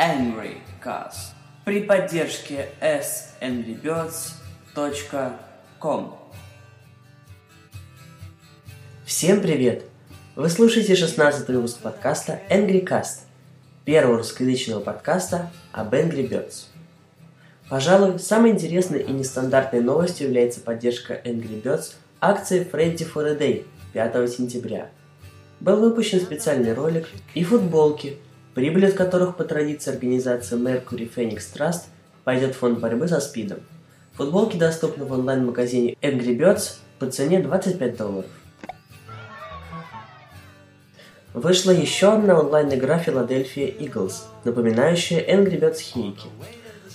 Angry Cast при поддержке sangryBirds.com Всем привет! Вы слушаете 16 выпуск подкаста Angry Cast, первого русскоязычного подкаста об Angry Birds. Пожалуй, самой интересной и нестандартной новостью является поддержка Angry Birds акции Freddy for a Day 5 сентября. Был выпущен специальный ролик и футболки, прибыль от которых по традиции организации Mercury Phoenix Trust пойдет в фонд борьбы со СПИДом. Футболки доступны в онлайн-магазине Angry Birds по цене 25 долларов. Вышла еще одна онлайн-игра Philadelphia Eagles, напоминающая Angry Birds Хейки.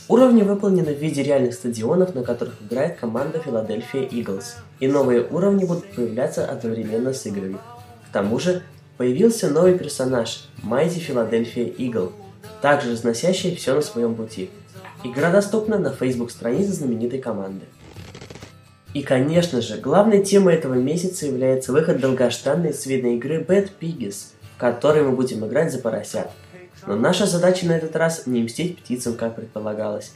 Уровни выполнены в виде реальных стадионов, на которых играет команда Philadelphia Eagles, и новые уровни будут появляться одновременно с играми. К тому же, появился новый персонаж – Mighty Philadelphia Eagle, также разносящий все на своем пути. Игра доступна на Facebook-странице знаменитой команды. И, конечно же, главной темой этого месяца является выход долгожданной свиной игры Bad Piggies, в которой мы будем играть за поросят. Но наша задача на этот раз не мстить птицам, как предполагалось.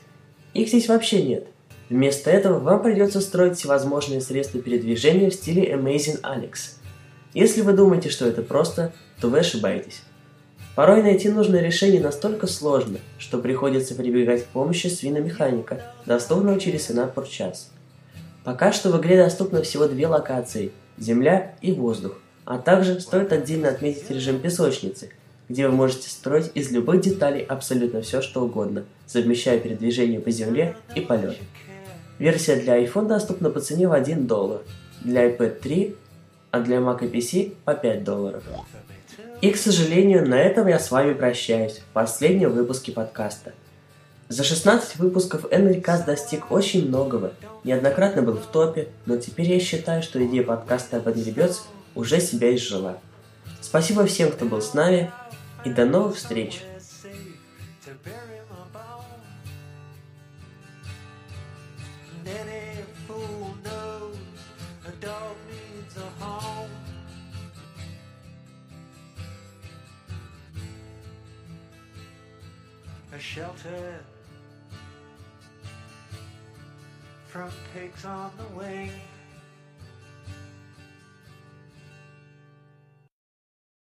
Их здесь вообще нет. Вместо этого вам придется строить всевозможные средства передвижения в стиле Amazing Alex. Если вы думаете, что это просто, то вы ошибаетесь. Порой найти нужное решение настолько сложно, что приходится прибегать к помощи свиномеханика, доступного через Synapse час. Пока что в игре доступно всего две локации – земля и воздух, а также стоит отдельно отметить режим песочницы, где вы можете строить из любых деталей абсолютно все, что угодно, совмещая передвижение по земле и полет. Версия для iPhone доступна по цене в 1 доллар, для iPad 3, а для Mac и PC по 5 долларов. И, к сожалению, на этом я с вами прощаюсь в последнем выпуске подкаста – за 16 выпусков Энрикас достиг очень многого. Неоднократно был в топе, но теперь я считаю, что идея подкаста об Angry уже себя изжила. Спасибо всем, кто был с нами, и до новых встреч! A shelter from pigs on the wing.